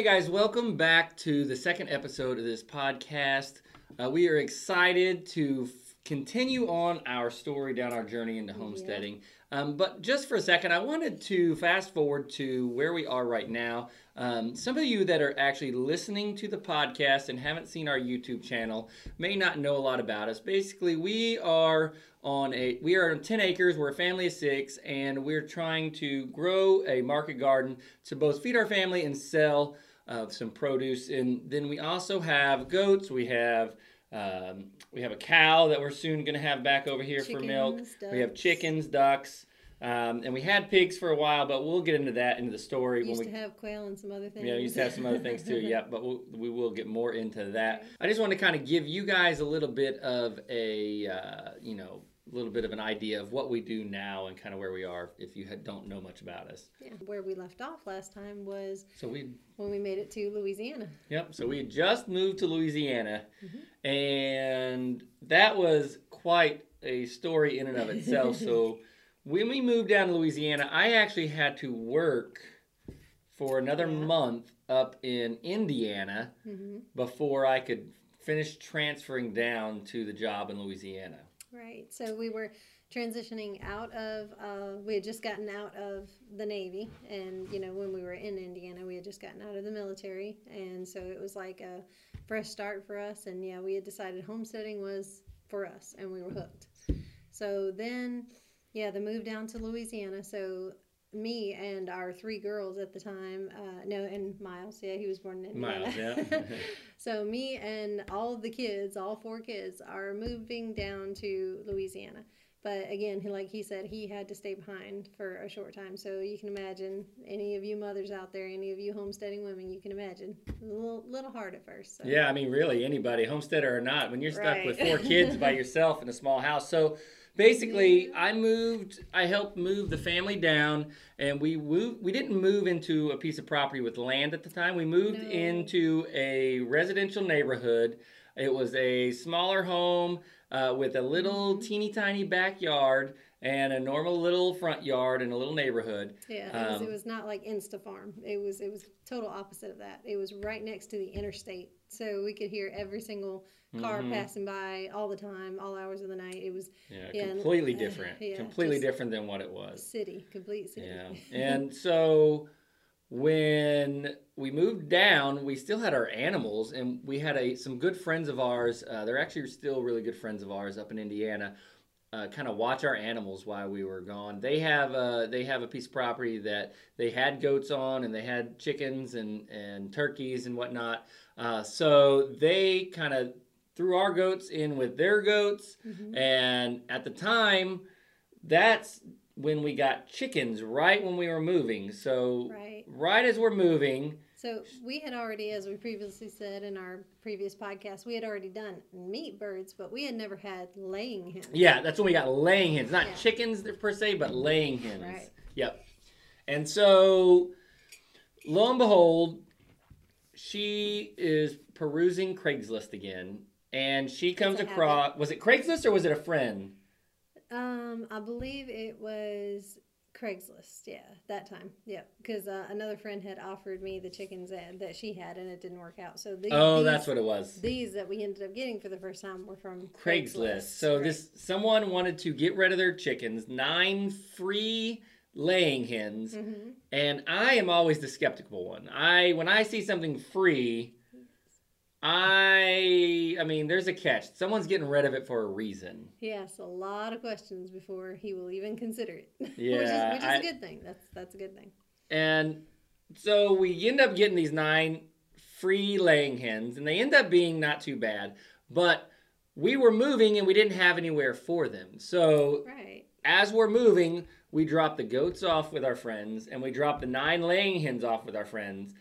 Hey guys, welcome back to the second episode of this podcast. Uh, we are excited to f- continue on our story down our journey into homesteading. Um, but just for a second, I wanted to fast forward to where we are right now. Um, some of you that are actually listening to the podcast and haven't seen our YouTube channel may not know a lot about us. Basically, we are on a we are on 10 acres we're a family of six and we're trying to grow a market garden to both feed our family and sell uh, some produce and then we also have goats we have um, we have a cow that we're soon going to have back over here for milk Chickens, we have chickens ducks um, and we had pigs for a while but we'll get into that into the story Used when we used to have quail and some other things. yeah, we used to have some other things too. Yeah, but we'll, we will get more into that. I just want to kind of give you guys a little bit of a, uh, you know, little bit of an idea of what we do now and kind of where we are if you had, don't know much about us. Yeah. Where we left off last time was So we, when we made it to Louisiana. yep. So we had just moved to Louisiana, and that was quite a story in and of itself. so when we moved down to Louisiana, I actually had to work for another Yeah. month up in Indiana. hmm before I could finish transferring down to the job in Louisiana. Right. So we were transitioning out of, uh, we had just gotten out of the Navy. And, you know, when we were in Indiana, we had just gotten out of the military. And so it was like a fresh start for us. And yeah, we had decided homesteading was for us and we were hooked. So then, yeah, the move down to Louisiana. So me and our three girls at the time, uh, no, and Miles, yeah, he was born in Indiana. Miles, yeah. so me and all of the kids, all four kids, are moving down to Louisiana. But again, he, like he said, he had to stay behind for a short time. So you can imagine, any of you mothers out there, any of you homesteading women, you can imagine, a little, little hard at first. So. yeah, I mean, really, anybody, homesteader or not, when you're stuck with four kids by yourself in a small house. So basically, I moved, I helped move the family down, and we moved, we didn't move into a piece of property with land at the time. We moved No. into a residential neighborhood. It was a smaller home uh, with a little Mm-hmm. teeny tiny backyard and a normal little front yard and a little neighborhood. Yeah, it was, Um, it was not like Insta Farm. It was it was total opposite of that. It was right next to the interstate, so we could hear every single car Mhm. passing by all the time, all hours of the night. It was Yeah, Yeah, completely different. yeah, completely different than what it was. city, complete city. Yeah. And so when we moved down, we still had our animals, and we had a some good friends of ours. Uh, they're actually still really good friends of ours up in Indiana. Uh, kind of watch our animals while we were gone. They have a, they have a piece of property that they had goats on, and they had chickens and and turkeys and whatnot. Uh, so they kind of threw our goats in with their goats, Mhm. and at the time, that's when we got chickens, right when we were moving. So, Right. right as we're moving, So we had already, as we previously said in our previous podcast, we had already done meat birds, but we had never had laying hens. yeah, that's when we got laying hens. Not Yeah. chickens per se, but laying hens. Right. Yep. And so, lo and behold, she is perusing Craigslist again. And she comes across, was it Craigslist or was it a friend? Um, I believe it was Craigslist. Yeah, that time. Yeah, because uh, another friend had offered me the chickens that, that she had, and it didn't work out. So the, Oh, these, that's what it was. these that we ended up getting for the first time were from Craigslist. Craigslist. So Right. this someone wanted to get rid of their chickens, nine free laying hens, Mhm. and I am always the skeptical one. I when I see something free, I I mean there's a catch. Someone's getting rid of it for a reason. He asks a lot of questions before he will even consider it. which is, Yeah, which is I- a good thing. That's that's a good thing. And so we end up getting these nine free laying hens, and they end up being not too bad. But we were moving and we didn't have anywhere for them. So Right. as we're moving, we drop the goats off with our friends, and we drop the nine laying hens off with our friends,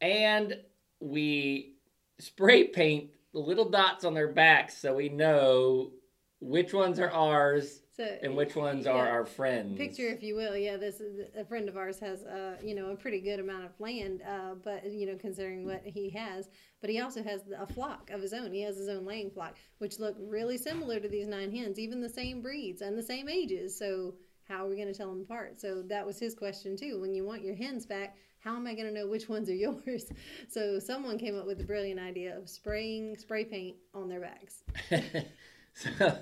and we spray paint the little dots on their backs so we know which ones are ours So and which ones are our friends. picture if you will yeah this is a friend of ours has uh you know a pretty good amount of land uh but you know considering what he has but he also has a flock of his own he has his own laying flock which look really similar to these nine hens even the same breeds and the same ages so how are we going to tell them apart? So that was his question too. When you want your hens back, how am I going to know which ones are yours? So someone came up with the brilliant idea of spraying spray paint on their backs. so,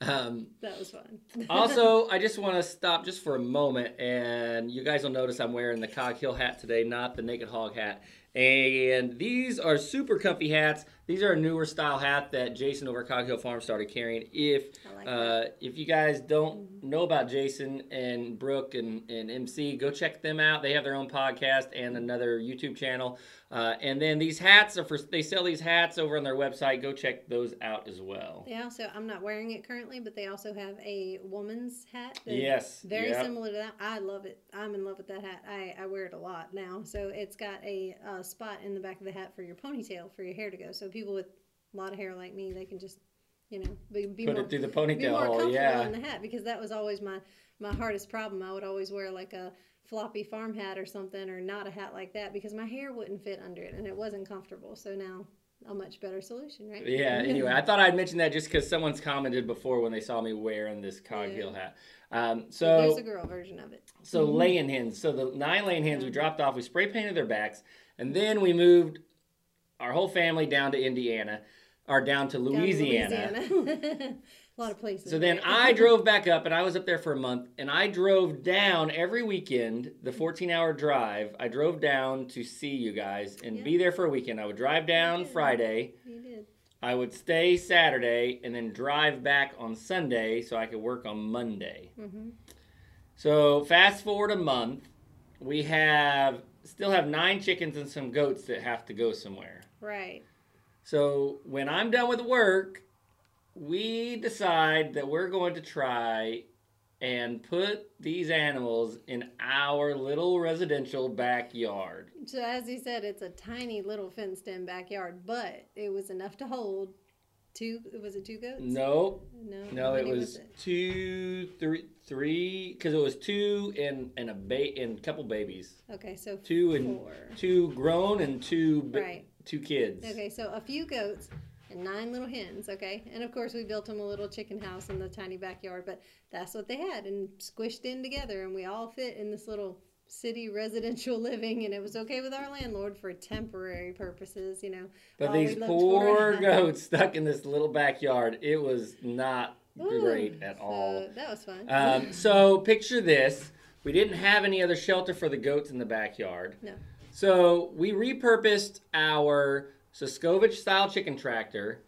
um, That was fun. also, I just want to stop just for a moment, and you guys will notice I'm wearing the Cog Hill hat today, not the Naked Hog hat. And these are super comfy hats. These are a newer style hat that Jason over at Cog Hill Farm started carrying. If like uh, if you guys don't know about Jason and Brooke and, and MC, go check them out. They have their own podcast and another YouTube channel. Uh, and then these hats are for they sell these hats over on their website. Go check those out as well. They also, I'm not wearing it currently, but they also have a woman's hat. Yes. Very yep. similar to that. I love it. I'm in love with that hat. I, I wear it a lot now. So it's got a uh, spot in the back of the hat for your ponytail, for your hair to go. So people with a lot of hair like me, they can just, you know, be, be Put more it through the be ponytail more comfortable Yeah. in the hat because that was always my my hardest problem. I would always wear like a floppy farm hat or something or not a hat like that because my hair wouldn't fit under it and it wasn't comfortable. So now a much better solution, right? Yeah. Anyway, I thought I'd mention that just because someone's commented before when they saw me wearing this Cog Yeah. Hat. Um, So so there's a girl version of it. so laying hens. So the nine laying hens we dropped off. We spray painted their backs, and then we moved our whole family down to Indiana, or down to Down in Louisiana. Louisiana. a lot of places. So then? I drove back up, and I was up there for a month, and I drove down every weekend, the 14 hour drive. I drove down to see you guys and Yeah. be there for a weekend. I would drive down. Friday, You did. I would stay Saturday, and then drive back on Sunday so I could work on Monday. Mm-hmm. So fast forward a month, we have still have nine chickens and some goats that have to go somewhere. Right. So when I'm done with work, we decide that we're going to try and put these animals in our little residential backyard. So as he said, it's a tiny little fenced-in backyard, but it was enough to hold two. Was it two goats? Nope, No. no, it many was two, three, three, because it was two and and a ba- and a couple babies, Okay, so two and four. two grown and two ba- Right. two kids. Okay, so a few goats and nine little hens. Okay, and of course we built them a little chicken house in the tiny backyard, but that's what they had and squished in together, and we all fit in this little city residential living, and it was okay with our landlord for temporary purposes, you know. But All these poor goats stuck in this little backyard, it was not Ooh, great at so all. that was fun. Um, so picture this: we didn't have any other shelter for the goats in the backyard. No. So we repurposed our Soskovich style chicken tractor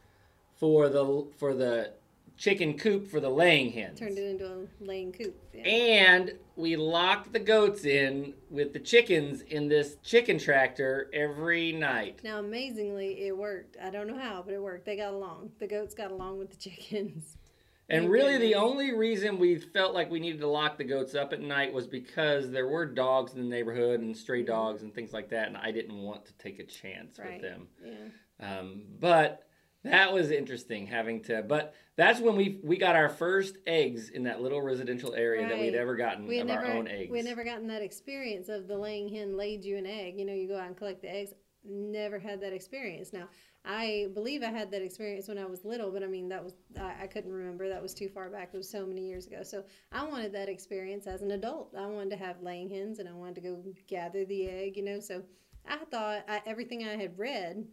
for the for the chicken coop for the laying hens. Turned it into a laying coop. Yeah. And we locked the goats in with the chickens in this chicken tractor every night. Now, amazingly, it worked. I don't know how, but it worked. They got along. The goats got along with the chickens. And really, the only reason we felt like we needed to lock the goats up at night was because there were dogs in the neighborhood and stray dogs and things like that, and I didn't want to take a chance Right. with them. Yeah. Um, but that was interesting having to. But that's when we we got our first eggs in that little residential area that we'd ever gotten We of never, our own eggs. we had never gotten that experience of the laying hen laid you an egg. You know, you go out and collect the eggs. Never had that experience. Now, I believe I had that experience when I was little, but I mean, that was, I, I couldn't remember. That was too far back. It was so many years ago. So I wanted that experience as an adult. I wanted to have laying hens and I wanted to go gather the egg, you know. So I thought I, everything I had read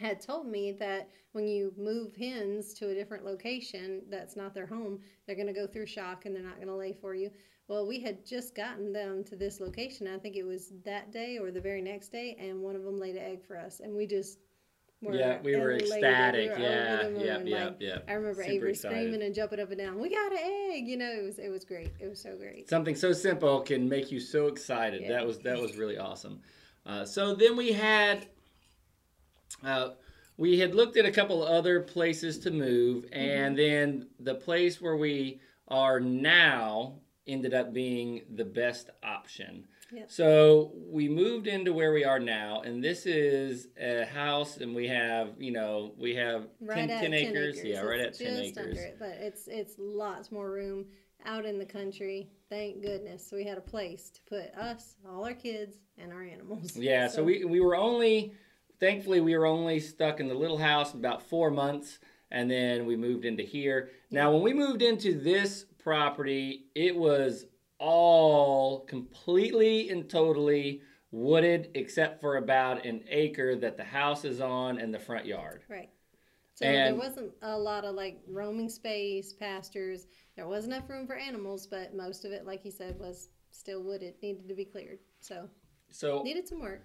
had told me that when you move hens to a different location that's not their home, they're going to go through shock and they're not going to lay for you. Well, we had just gotten them to this location. I think it was that day or the very next day, and one of them laid an egg for us, and we just were yeah, we were ecstatic. We were yeah, moon. yep, Like, yep. I remember Super Avery excited. screaming and jumping up and down. We got an egg, you know. It was it was great. It was so great. Something so simple can make you so excited. Yeah. That was that was really awesome. Uh, so then we had. Uh, we had looked at a couple other places to move, and Mm-hmm. then the place where we are now ended up being the best option. Yep. So we moved into where we are now, and this is a house, and we have, you know, we have 10, Right at 10 ten acres. Yeah, right at It's 10 just acres. Under it, but it's it's lots more room out in the country. Thank goodness. We had a place to put us, all our kids, and our animals. Yeah, so, we we were only thankfully we were only stuck in the little house about four months, and then we moved into here. Now, when we moved into this property. It was all completely and totally wooded except for about an acre that the house is on and the front yard. Right. So And- there wasn't a lot of like roaming space, pastures. There was enough room for animals, but most of it, like you said, was still wooded. Needed to be cleared. So So needed some work.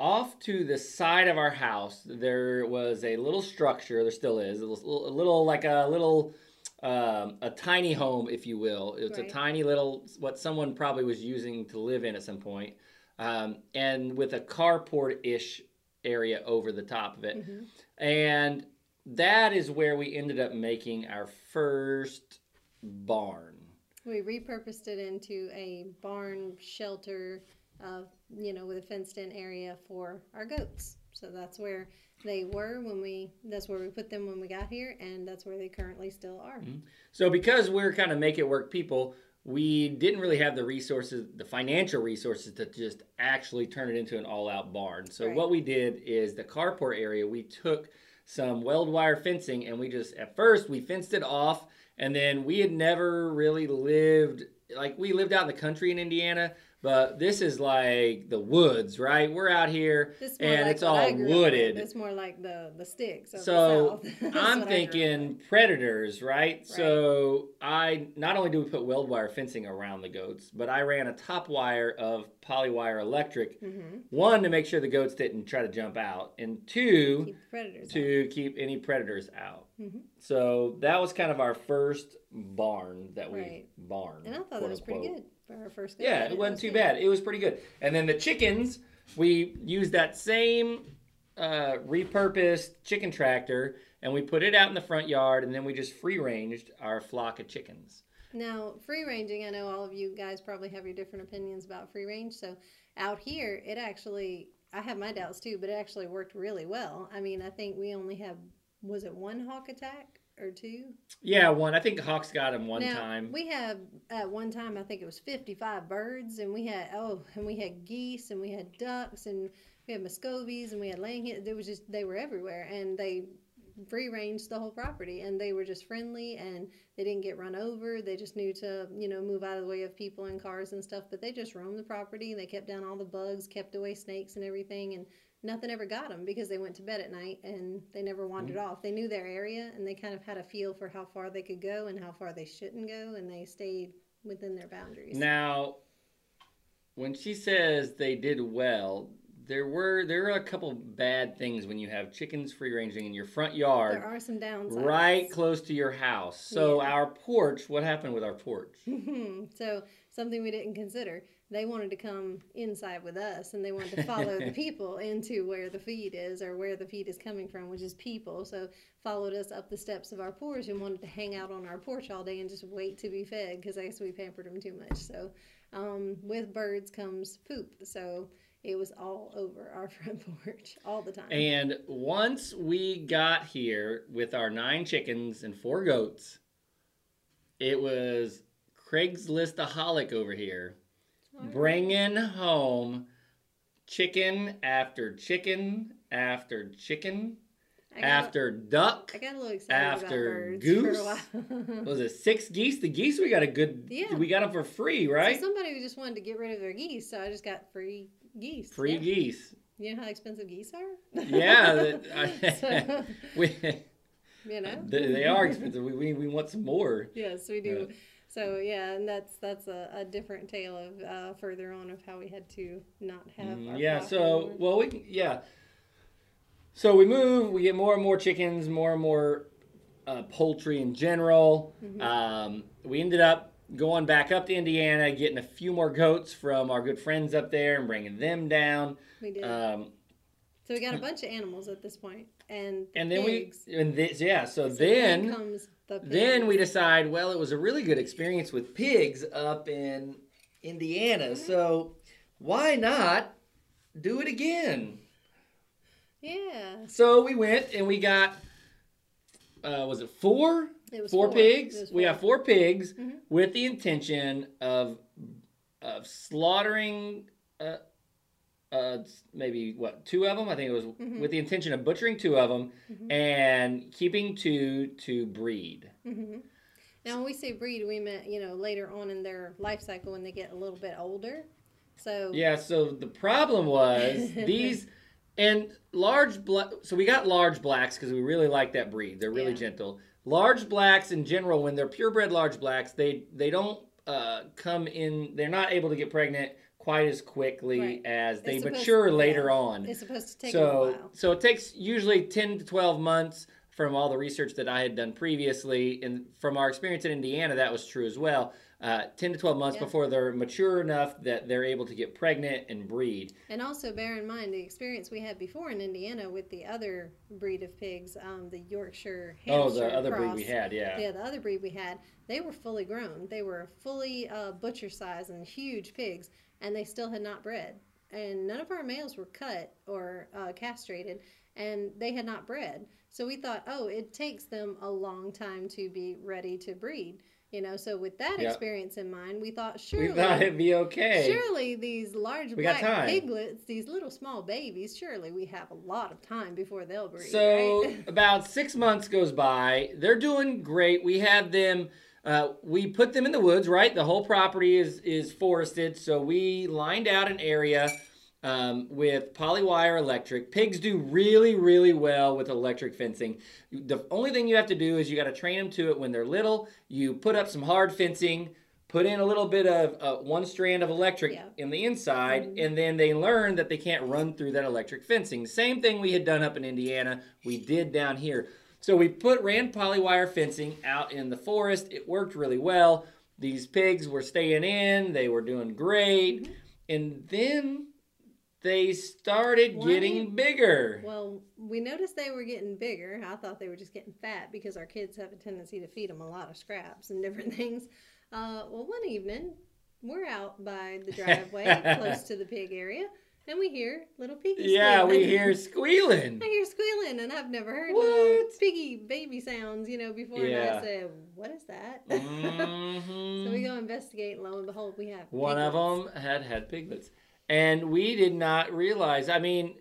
Off to the side of our house, there was a little structure. There still is a little, a little like a little, um, a tiny home, if you will. It's Right. a tiny little what someone probably was using to live in at some point, um, and with a carport ish area over the top of it, Mhm. and that is where we ended up making our first barn. We repurposed it into a barn shelter, uh, you know, with a fenced in area for our goats. So that's where they were when we, that's where we put them when we got here, and that's where they currently still are. So because we're kind of make it work people, we didn't really have the resources, the financial resources to just actually turn it into an all-out barn. So Right. what we did is the carport area, we took some weld wire fencing and we just at first we fenced it off and then we had never really lived like we lived out in the country in Indiana, but this is like the woods, right? We're out here This is more and like it's all wooded. It's more like the the sticks. So the I'm what I grew up thinking predators, right? So I not only do we put weld wire fencing around the goats, but I ran a top wire of polywire electric. Mhm. One to make sure the goats didn't try to jump out, and two keep predators. out. to keep any predators out. Mhm. So that was kind of our first barn that we Right. barn. And I thought that was pretty good for our first. go Yeah, it wasn't too bad. It was pretty good. And then the chickens, we used that same uh, repurposed chicken tractor and we put it out in the front yard and then we just free ranged our flock of chickens. Now, free ranging, I know all of you guys probably have your different opinions about free range. So, out here, it actually, I have my doubts too, but it actually worked really well. I mean, I think we only have, was it one hawk attack or two? Yeah, one. I think the Hawks got him one now, time. We have, at one time, I think it was 55 birds, and we had, oh, and we had geese, and we had ducks, and we had muscovies, and we had laying. There was just, they were everywhere, and they free range the whole property, and they were just friendly, and they didn't get run over. They just knew to, you know, move out of the way of people and cars and stuff, but they just roamed the property. And they kept down all the bugs, kept away snakes and everything, and nothing ever got them because they went to bed at night and they never wandered mm. off. They knew their area and they kind of had a feel for how far they could go and how far they shouldn't go, and they stayed within their boundaries. Now, when she says they did well, there were there are a couple bad things when you have chickens free ranging in your front yard. there are some downsides. right close to your house. So Yeah. our porch, what happened with our porch? so something we didn't consider. They wanted to come inside with us, and they wanted to follow the people into where the feed is or where the feed is coming from, which is people. So followed us up the steps of our porch and wanted to hang out on our porch all day and just wait to be fed because I guess we pampered them too much. So um, with birds comes poop. So it was all over our front porch all the time. And once we got here with our nine chickens and four goats, it was Craigslistaholic over here, bringing home chicken after chicken after chicken got, after duck. I got a little excited after about birds goose, for a while. Was it six geese? The geese we got a good. Yeah. We got them for free, right? So somebody who just wanted to get rid of their geese, so I just got free geese. free yeah. geese. You know how expensive geese are? Yeah, that- I- we, you know. they, they are expensive. We, we, we want some more. Yes, we do. So yeah, and that's that's a, a different tale of uh, further on of how we had to not have. Mm, Our yeah. So well, we yeah. So we move. We get more and more chickens, more and more uh, poultry in general. Mm-hmm. Um, we ended up going back up to Indiana, getting a few more goats from our good friends up there, and bringing them down. we did. Um, so we got a bunch of animals at this point, and the and then pigs. we and this yeah. So, So then. comes the Then we decide, well, it was a really good experience with pigs up in Indiana, so why not do it again? yeah. So we went and we got, uh, was it four? It was Four, four. pigs. Was We have four pigs Mhm. with the intention of of slaughtering. Uh, uh, maybe what two of them? I think it was Mhm. with the intention of butchering two of them Mhm. and keeping two to breed. hmm Now, when we say breed, we meant you know later on in their life cycle when they get a little bit older. So Yeah, so the problem was these and large black. So we got large blacks because we really like that breed. They're really Yeah. gentle. Large blacks in general, when they're purebred large blacks, they they don't uh, come in. They're not able to get pregnant quite as quickly Right. as they mature later yeah. on. it's supposed to take so while. so it takes usually 10 to 12 months from all the research that i had done previously and from our experience in indiana that was true as well uh, 10 to 12 months Yeah. before they're mature enough that they're able to get pregnant and breed And also bear in mind the experience we had before in Indiana with the other breed of pigs, um, the Yorkshire Hampshire oh the other breed we had yeah Yeah, the other breed we had, they were fully grown. They were fully uh, butcher size and huge pigs, and they still had not bred. And none of our males were cut or uh, castrated, and they had not bred. So we thought, oh, it takes them a long time to be ready to breed. You know, so with that Yeah. experience in mind, we thought surely we thought it'd be okay Surely these large We black piglets, these little small babies, surely we have a lot of time before they'll breed. So right? about six months goes by. They're doing great. We have them. Uh, we put them in the woods. Right, the whole property is is forested. So we lined out an area um, with polywire electric. Pigs do really really well with electric fencing. The only thing you have to do is you got to train them to it when they're little. You put up some hard fencing. Put in a little bit of uh, one strand of electric Yeah. in the inside, Mhm. and then they learn that they can't run through that electric fencing. Same thing we had done up in Indiana, we did down here. So we put ran polywire fencing out in the forest. It worked really well. These pigs were staying in, they were doing great, Mhm. and then they started getting bigger. well, we noticed they were getting bigger. I thought they were just getting fat because our kids have a tendency to feed them a lot of scraps and different things. Uh, well, one evening, we're out by the driveway close to the pig area, and we hear little piggy Yeah, we hear squealing. I hear squealing, and I've never heard What? piggy baby sounds, you know, before. And I said, "What is that?" Mhm. so we go investigate, and lo and behold, we have One of them had had piglets, and we did not realize. I mean,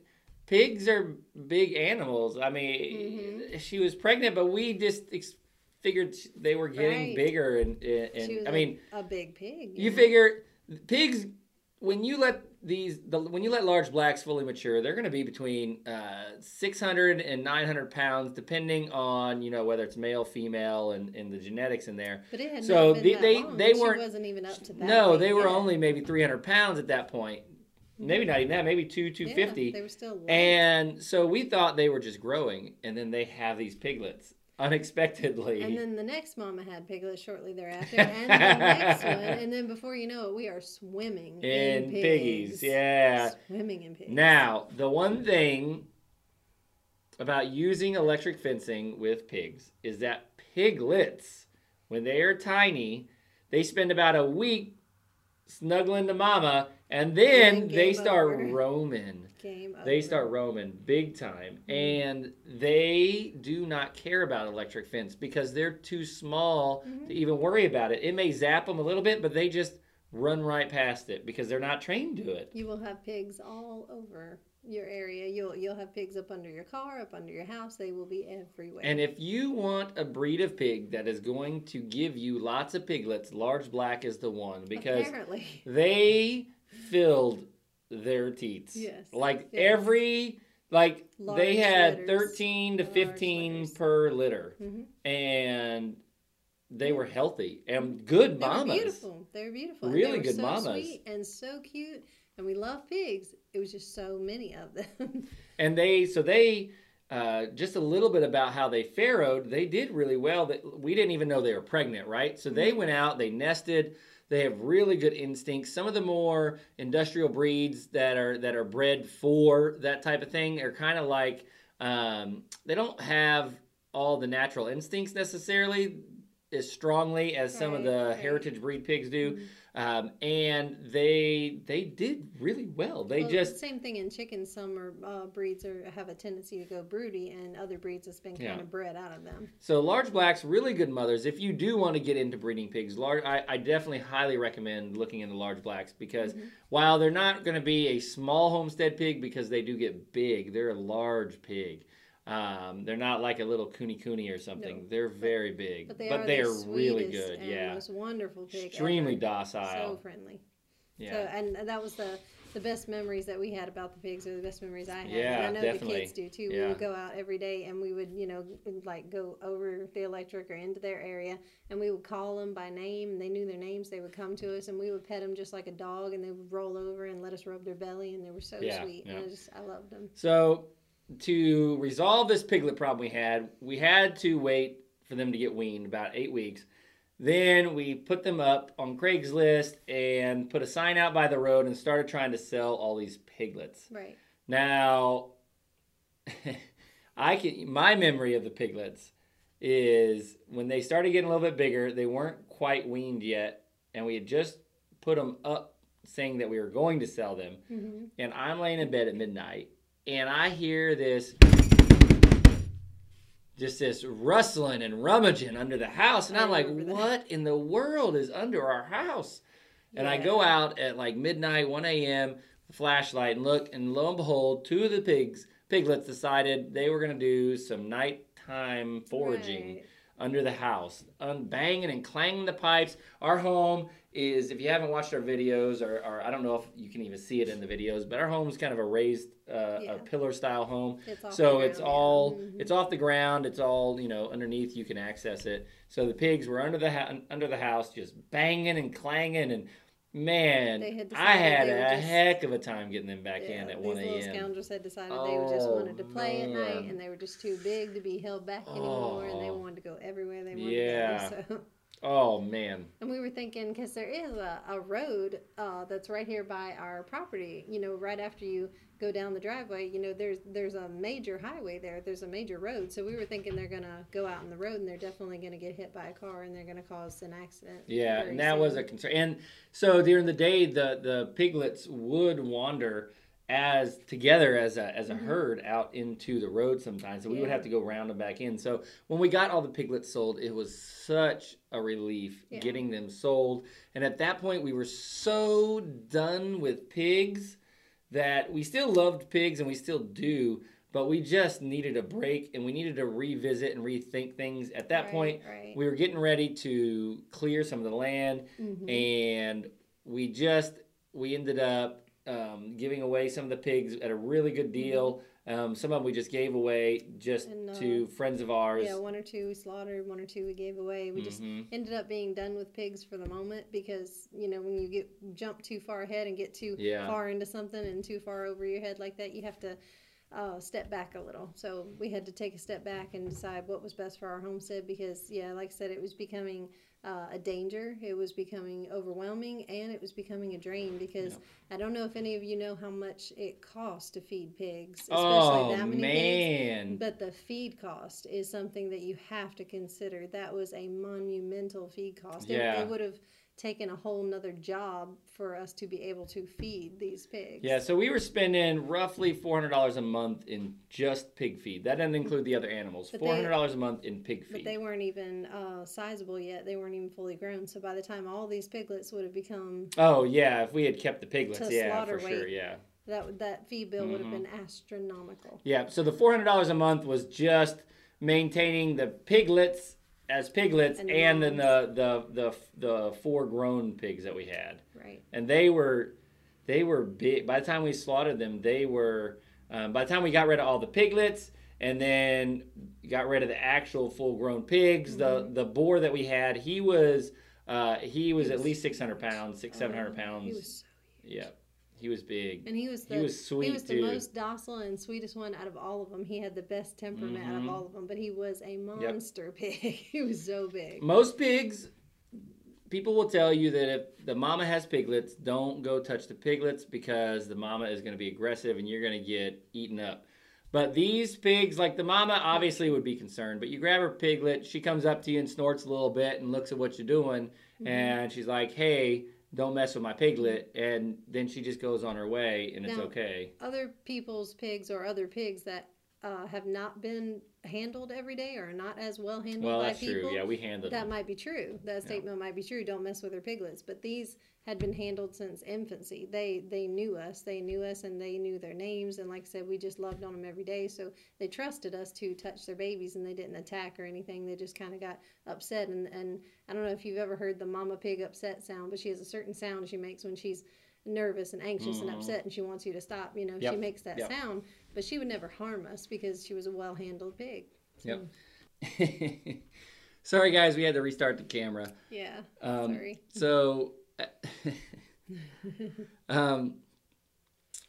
pigs are big animals. I mean, Mm-hmm. she was pregnant, but we just ex- figured they were getting Right. bigger. And, and She was I mean, a big pig. you know? figure pigs when you let these the, when you let large blacks fully mature, they're going to be between uh, 600 and 900 pounds, depending on you know whether it's male, female, and, and the genetics in there. But it had So not been they- that they- long. they She weren't- wasn't even up to that. No, they were yet. only maybe 300 pounds at that point. Maybe not even that. Maybe two, two fifty. Yeah, 250. they were still light. and so we thought they were just growing, and then they have these piglets unexpectedly. And then the next mama had piglets shortly thereafter, and the next one, and then before you know it, we are swimming in, in piggies, yeah. swimming in pigs. Now, the one thing about using electric fencing with pigs is that piglets, when they are tiny, they spend about a week snuggling to mama, and then And they start over. roaming. Game over. They start roaming big time, and they do not care about electric fence because they're too small Mhm. to even worry about it. It may zap them a little bit, but they just run right past it because they're not trained to it. You will have pigs all over your area. You'll you'll have pigs up under your car, up under your house. They will be everywhere. And if you want a breed of pig that is going to give you lots of piglets, large black is the one because apparently, they filled their teats. Yes, Like yes. every like they had litters. 13 to Large 15 litters. per litter Mhm. and they were healthy and good mamas. they were mamas. beautiful. They were beautiful. Really were good so mamas. Sweet and so cute, and we love pigs. It was just so many of them. And they so they uh, just a little bit about how they farrowed. They did really well. That we didn't even know they were pregnant, right? So they Mhm. went out, they nested. They have really good instincts. Some of the more industrial breeds that are that are bred for that type of thing are kind of like um, they don't have all the natural instincts necessarily as strongly as some of the right. heritage breed pigs do. Mhm. Um, and they they did really well. They Well, just same thing in chickens. Some are, uh, breeds are, have a tendency to go broody, and other breeds has been kind Yeah. of bred out of them. So large blacks, really good mothers. If you do want to get into breeding pigs, large, I, I definitely highly recommend looking into large blacks because Mhm. while they're not going to be a small homestead pig because they do get big, they're a large pig. Um, they're not like a little kunekune or something. No. they're very big, But they but are, they are really good. Yeah, most wonderful pig. extremely ever. docile. So friendly. yeah, So, and that was the the best memories that we had about the pigs, or the best memories I had. Yeah, and I know definitely. the kids do too. Yeah. We would go out every day, and we would, you know, like go over the electric or into their area, and we would call them by name. And they knew their names. They would come to us, and we would pet them just like a dog, and they would roll over and let us rub their belly, and they were so Yeah, sweet. yeah. And I just, I loved them. So, to resolve this piglet problem we had, we had to wait for them to get weaned about eight weeks. Then we put them up on Craigslist and put a sign out by the road and started trying to sell all these piglets. Right. Now, I can my memory of the piglets is when they started getting a little bit bigger, they weren't quite weaned yet, and we had just put them up saying that we were going to sell them hmm and I'm laying in bed at midnight, and I hear this, just this rustling and rummaging under the house, and I'm like, "What in the world is under our house?" And I go out at like midnight, 1 a.m., flashlight, and look, and lo and behold, two of the pigs, piglets, decided they were gonna do some nighttime foraging Right. under the house, un- banging and clanging the pipes. Our home is, if you haven't watched our videos, or, or I don't know if you can even see it in the videos, but our home is kind of a raised, uh, Yeah. a pillar style home. It's off So the it's all Mhm. it's off the ground. It's all you know underneath. You can access it. So the pigs were under the ha- under the house, just banging and clanging, and man, had I had a just- heck of a time getting them back in Yeah, at these one little a.m. scoundrels had decided they just Oh, wanted to play at night, and they were just too big to be held back anymore, and they Oh. wanted to go everywhere they wanted Yeah. to go. So, Oh man, and we were thinking because there is a, a road uh, that's right here by our property. You know, right after you go down the driveway, you know, there's there's a major highway there. There's a major road, so we were thinking they're gonna go out in the road, and they're definitely gonna get hit by a car, and they're gonna cause an accident. Yeah, and that was a concern. And so during the day, the the piglets would wander as together as a as a Mhm. herd out into the road sometimes. So we would have to go round them back in. So when we got all the piglets sold, it was such a relief Yeah. getting them sold. And at that point, we were so done with pigs that we still loved pigs and we still do. But we just needed a break and we needed to revisit and rethink things. At that Right, point, right. we were getting ready to clear some of the land Mhm. and we just we ended up um, giving away some of the pigs at a really good deal um, some of them we just gave away just And, uh, to friends of ours Yeah, one or two we slaughtered, one or two we gave away. We just Mhm. ended up being done with pigs for the moment because you know when you get jump too far ahead and get too Yeah. far into something and too far over your head like that, you have to uh, step back a little. So we had to take a step back and decide what was best for our homestead because yeah, like I said, it was becoming uh, a danger. It was becoming overwhelming and it was becoming a drain because I don't know if any of you know how much it costs to feed pigs, especially oh that many pigs. man But the feed cost is something that you have to consider. That was a monumental feed cost. It- Yeah. It, would have taken a whole nother job for us to be able to feed these pigs. yeah so we were spending roughly $400 a month in just pig feed that doesn't include the other animals But $400 a month in pig feed. But they weren't even uh, sizable yet. They weren't even fully grown. So by the time all these piglets would have become oh yeah if we had kept the piglets yeah for sure yeah that that fee bill would have Mhm. been astronomical. Yeah, so the four hundred dollars a month was just maintaining the piglets as piglets, And and, then the, the the the four grown pigs that we had, Right. and they were they were big. By the time we slaughtered them, they were. Um, by the time we got rid of all the piglets, and then got rid of the actual full grown pigs, the the boar that we had, he was uh, he was He at was- least six hundred pounds, six seven hundred Oh, pounds. He was so yeah, he was big. And he was the He was sweet he was the too. most docile and sweetest one out of all of them. He had the best temperament out of Mhm. all of them, but he was a monster pig. he was so big. Most pigs, people will tell you that if the mama has piglets, don't go touch the piglets because the mama is going to be aggressive and you're going to get eaten up. But these pigs, like the mama, obviously would be concerned. But you grab her piglet, she comes up to you and snorts a little bit and looks at what you're doing, Mhm. and she's like, "Hey, don't mess with my piglet." And then she just goes on her way, and it's okay. Other people's pigs or other pigs that uh, have not been handled every day or not as well handled Well, by that's people, true. Yeah, we handled that them. might be true. That statement might be true. Don't mess with her piglets. But these had been handled since infancy. They they knew us. They knew us, and they knew their names. And like I said, we just loved on them every day. So they trusted us to touch their babies, and they didn't attack or anything. They just kind of got upset. And and I don't know if you've ever heard the mama pig upset sound, but she has a certain sound she makes when she's nervous and anxious and Mhm. upset and she wants you to stop you know Yep. she makes that Yep. sound but she would never harm us because she was a well handled pig So, Yep. Sorry, guys, we had to restart the camera. yeah Um, sorry So, um,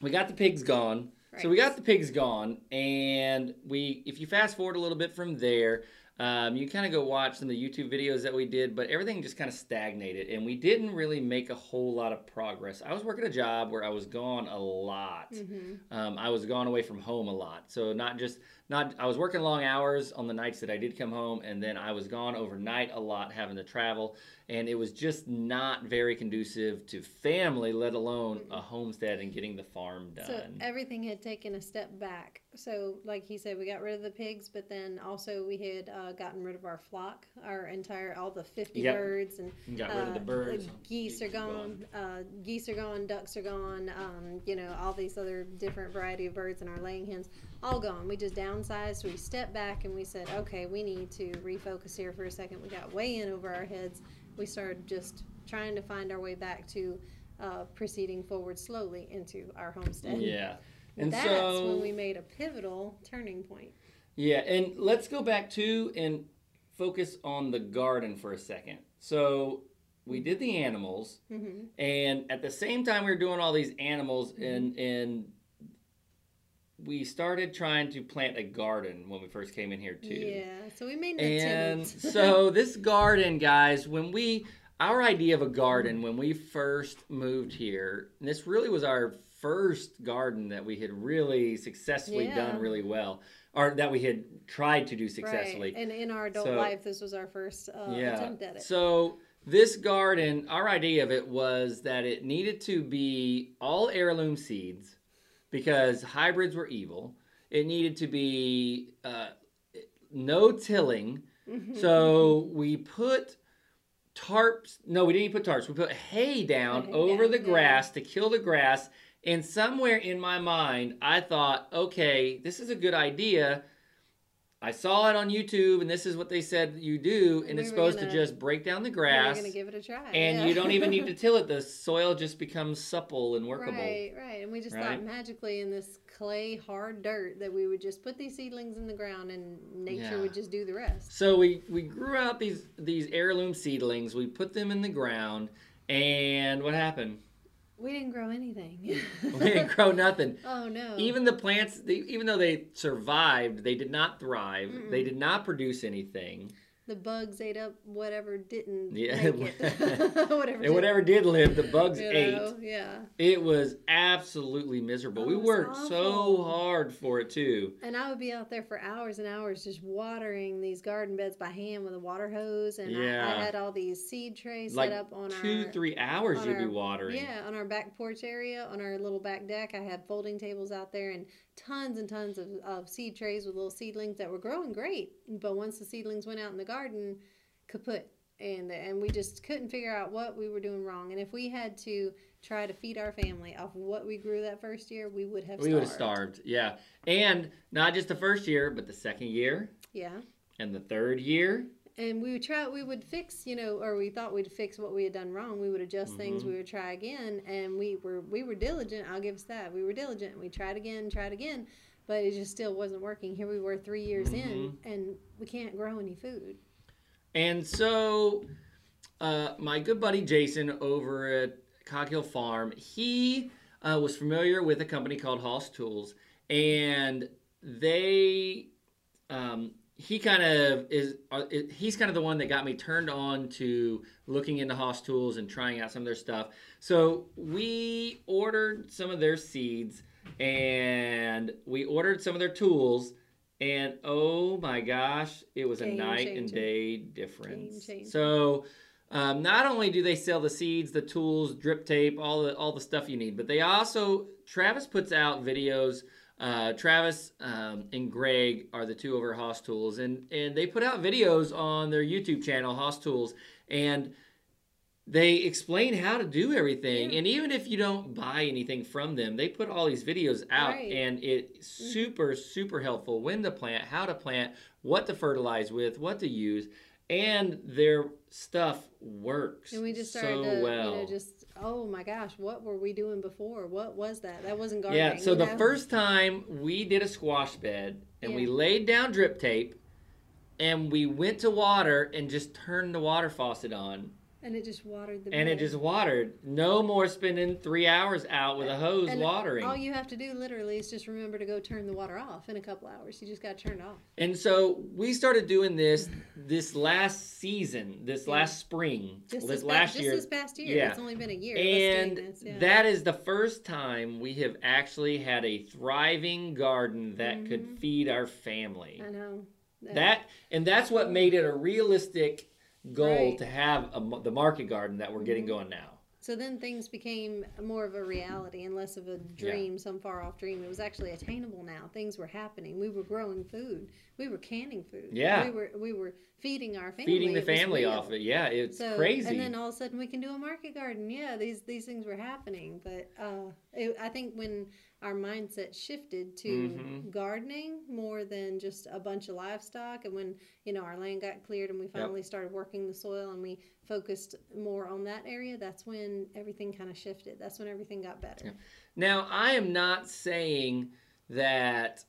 we got the pigs gone. So we got the pigs gone, and we, if you fast forward a little bit from there, um, you kind of go watch some of the YouTube videos that we did, but everything just kind of stagnated, and we didn't really make a whole lot of progress. I was working a job where I was gone a lot. hmm Um, I was gone away from home a lot, so not just not. I was working long hours on the nights that I did come home, and then I was gone overnight a lot, having to travel, and it was just not very conducive to family, let alone a homestead and getting the farm done. So everything had taken a step back. So, like he said, we got rid of the pigs, but then also we had uh, gotten rid of our flock, our entire all the fifty Yep. birds, and got rid of the uh, birds. geese are gone. Uh, geese are gone. Ducks are gone. Um, you know, all these other different variety of birds and our laying hens, all gone. We just downsized. We stepped back and we said, okay, we need to refocus here for a second. We got way in over our heads. We started just trying to find our way back to uh, proceeding forward slowly into our homestead. Yeah, and That's so when we made a pivotal turning point. Yeah, and let's go back to and focus on the garden for a second. So we did the animals, hmm and at the same time we were doing all these animals, and and we started trying to plant a garden when we first came in here too. Yeah, so we made an And attempt. so this garden, guys, when we our idea of a garden when we first moved here, and this really was our first garden that we had really successfully Yeah. done really well, or that we had tried to do successfully. Right. And in our adult So- life, this was our first uh, yeah. attempt at it. So this garden, our idea of it was that it needed to be all heirloom seeds because hybrids were evil. It needed to be uh, no tilling. Mm-hmm. So we put tarps. No, we didn't put tarps. We put hay down Hay over down, the grass to kill the grass. And somewhere in my mind, I thought, okay, this is a good idea. I saw it on YouTube, and this is what they said you do, and We it's supposed to gonna- just break down the grass. We're gonna give it a try. and yeah. you don't even need to till it. The soil just becomes supple and workable. Right, right. And we just Right? thought magically in this clay, hard dirt that we would just put these seedlings in the ground and nature Yeah. would just do the rest. So we we grew out these these heirloom seedlings. We put them in the ground, and what happened? We didn't grow anything. We didn't grow nothing. oh no. Even the plants, they, even though they survived, they did not thrive. Mm-mm. They did not produce anything. The bugs ate up whatever didn't Yeah. make it. whatever. And whatever did live, the bugs you ate. know, Yeah. It was absolutely miserable. Oh, we worked so hard for it too. And I would be out there for hours and hours just watering these garden beds by hand with a water hose. And I, Yeah. I had all these seed trays Like set up on Two, our three hours you'd be watering. Yeah, on our back porch area, on our little back deck, I had folding tables out there and tons and tons of, of seed trays with little seedlings that were growing great. But once the seedlings went out in the garden, kaput. And, and we just couldn't figure out what we were doing wrong. And if we had to try to feed our family off what we grew that first year, we would have we starved. would have starved. Yeah. And not just the first year, but the second year Yeah. and the third year. And we would try we would fix you know or we thought we'd fix what we had done wrong. We would adjust things Mhm. we would try again and we were we were diligent. I'll give us that we were diligent. We tried again tried again but it just still wasn't working. Here we were three years in Mm-hmm. and we can't grow any food. And so, uh, my good buddy Jason over at Coghill Farm, he uh, was familiar with a company called Hoss Tools, and they, um, he kind of is uh, he's kind of the one that got me turned on to looking into Hoss Tools and trying out some of their stuff. So we ordered some of their seeds, and we ordered some of their tools. And oh my gosh, it was a Game night and day difference. So, um, not only do they sell the seeds, the tools, drip tape, all the all the stuff you need, but they also Travis puts out videos Uh, Travis um, and Greg are the two over Hoss Tools, and and they put out videos on their YouTube channel, Hoss Tools, and they explain how to do everything. Yeah. And even if you don't buy anything from them, they put all these videos out, Right. and it's super super helpful. When to plant, how to plant, what to fertilize with, what to use, and their stuff works. And we just started so to, well. you know, just oh my gosh, what were we doing before? What was that? That wasn't gardening. Yeah, so the know? first time we did a squash bed and we laid down drip tape and we went to water and just turned the water faucet on and it just watered the and it just watered. No more spending three hours out with a hose And watering. All you have to do literally is just remember to go turn the water off in a couple hours. You just got turned off. And so we started doing this this last season, this Yeah. last spring, Just this last past, year. Just this past year. Yeah. It's only been a year. And yeah. that is the first time we have actually had a thriving garden that could Mhm. feed our family. I know. That and that's what made it a realistic goal Right. to have a, the market garden that we're getting Mhm. going now. So then things became more of a reality and less of a dream, some far off dream. It was actually attainable now. Things were happening. We were growing food. We were canning food. Yeah. We were we were feeding our family. Feeding the It family off it, yeah, it's So, crazy. And then all of a sudden we can do a market garden. Yeah, these these things were happening. But uh, it, I think when our mindset shifted to Mhm. gardening more than just a bunch of livestock, and when you know our land got cleared and we finally started working the soil and we focused more on that area, that's when everything kind of shifted. That's when everything got better. Now, I am not saying that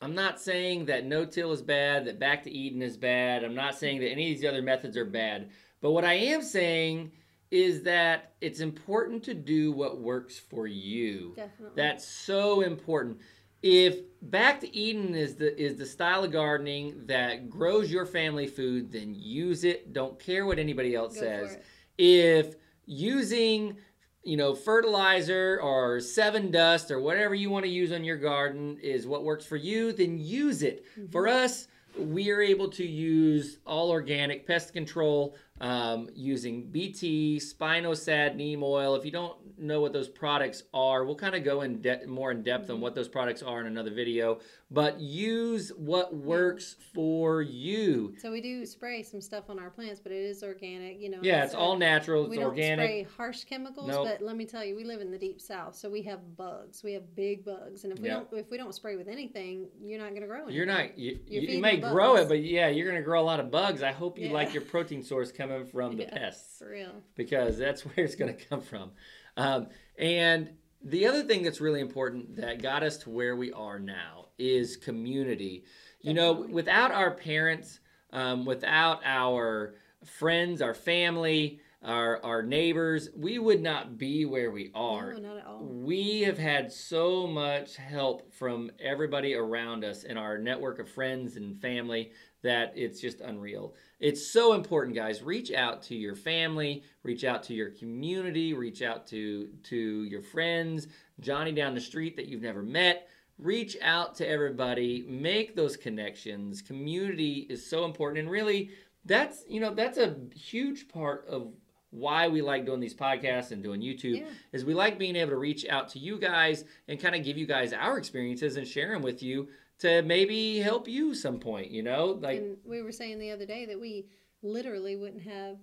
I'm not saying that no-till is bad, that back to Eden is bad. I'm not saying that any of these other methods are bad. But what I am saying is that it's important to do what works for you. Definitely. That's so important. If back to Eden is the is the style of gardening that grows your family food, then use it. Don't care what anybody else Go says if using you know fertilizer or Sevin dust or whatever you want to use on your garden is what works for you then use it for mm-hmm. us we are able to use all organic pest control um, using bt spinosad neem oil if you don't know what those products are we'll kind of go in de- more in depth on what those products are in another video but use what works for you So we do spray some stuff on our plants, but it is organic. You know. yeah it's all natural It's we don't organic spray harsh chemicals, Nope. but let me tell you, we live in the deep south, so we have bugs. We have big bugs, and if we don't if we don't spray with anything, you're not going to grow anything. You're not. You, You're you, may grow it, but yeah, you're gonna grow a lot of bugs. I hope you Yeah. like your protein source coming from the Yeah. pests for real. because that's where it's gonna come from. Um, and the other thing that's really important that got us to where we are now is community. You know, without our parents, um, without our friends, our family, our our neighbors, we would not be where we are No, not at all. we have had so much help from everybody around us in our network of friends and family that it's just unreal. It's so important, guys. Reach out to your family, reach out to your community, reach out to to your friends, Johnny down the street that you've never met. Reach out to everybody, make those connections. Community is so important and really that's, you know, that's a huge part of why we like doing these podcasts and doing YouTube Yeah. is we like being able to reach out to you guys and kind of give you guys our experiences and share them with you to maybe help you some point, you know? Like and we were saying the other day that we literally wouldn't have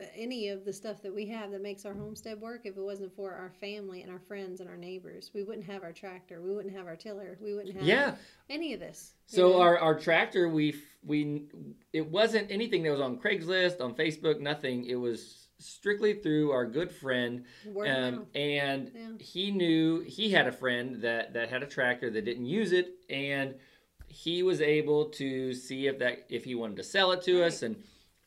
uh, any of the stuff that we have that makes our homestead work if it wasn't for our family and our friends and our neighbors. We wouldn't have our tractor. We wouldn't have our tiller. We wouldn't have yeah. any of this. So know? our, our tractor we we it wasn't anything that was on Craigslist, on Facebook, nothing. It was strictly through our good friend um, and Yeah. he knew he had a friend that that had a tractor that didn't use it and he was able to see if that if he wanted to sell it to us and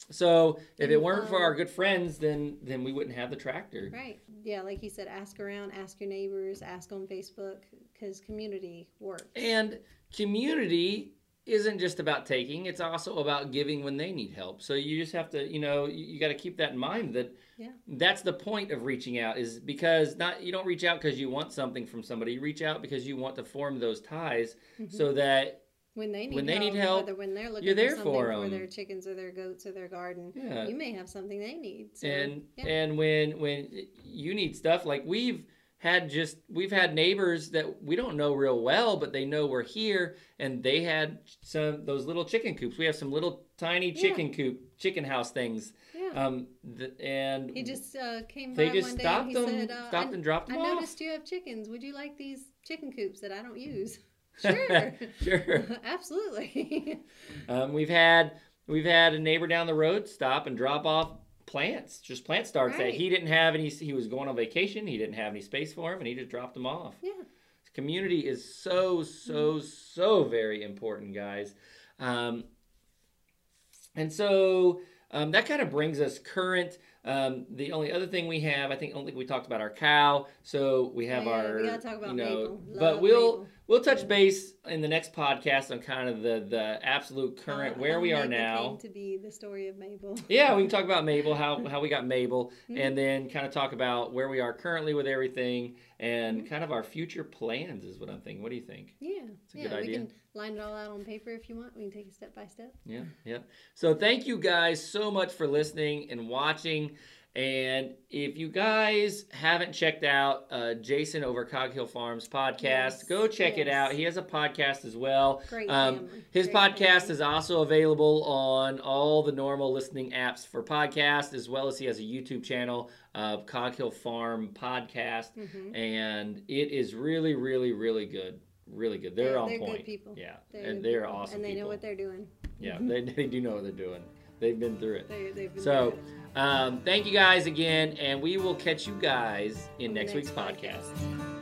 so if it weren't for our good friends then then we wouldn't have the tractor Right. Yeah, like you said, ask around, ask your neighbors, ask on Facebook, because community works. and community isn't just about taking it's also about giving when they need help so you just have to you know you, you got to keep that in mind that Yeah. that's the point of reaching out is because not you don't reach out because you want something from somebody you reach out because you want to form those ties Mm-hmm. so that when they need when they help, need help, whether when they're looking you're there for something for for, their chickens or their goats or their garden, Yeah. you may have something they need. So, and yeah. and when when you need stuff like we've had just we've had neighbors that we don't know real well, but they know we're here, and they had some those little chicken coops. We have some little tiny Yeah. chicken coop, chicken house things, Yeah. um, th- and he just uh, came they just one day stopped and he them, said, uh, stopped I, and dropped I them off. I noticed you have chickens. Would you like these chicken coops that I don't use? Sure. sure. Absolutely. Um, we've had we've had a neighbor down the road stop and drop off plants, just plant starts that he didn't have any. He was going on vacation. He didn't have any space for him, and he just dropped them off. yeah. Community is so so so very important, guys. Um, and so um, that kind of brings us current. Um, the only other thing we have, I think, I don't think we talked about our cow. So we have Yeah, our, we gotta talk about you know, Mabel. but we'll Mabel. We'll touch base in the next podcast on kind of the the absolute current How- where we are Mabel now. came to be the story of Mabel. Yeah, we can talk about Mabel, how how we got Mabel, Mhm. and then kind of talk about where we are currently with everything, and Mm-hmm. kind of our future plans is what I'm thinking. What do you think? Yeah, it's a yeah. good we can line it all out on paper if you want. We can take it step by step. Yeah, yeah. So thank you guys so much for listening and watching. And if you guys haven't checked out uh, Jason over Cog Hill Farms podcast, Yes, go check it out. He has a podcast as well. Great Um. His Great podcast family. is also available on all the normal listening apps for podcasts, as well as he has a YouTube channel of Cog Hill Farm Podcast, Mhm. and it is really, really, really good. Really good. They're, They're- on they're point. people. Yeah, They're and they're people, awesome And they people. know what they're doing. yeah, they, they do know what they're doing. They've been through it. They, they've been So. Um, thank you guys again, and we will catch you guys in the next week's podcast. podcast.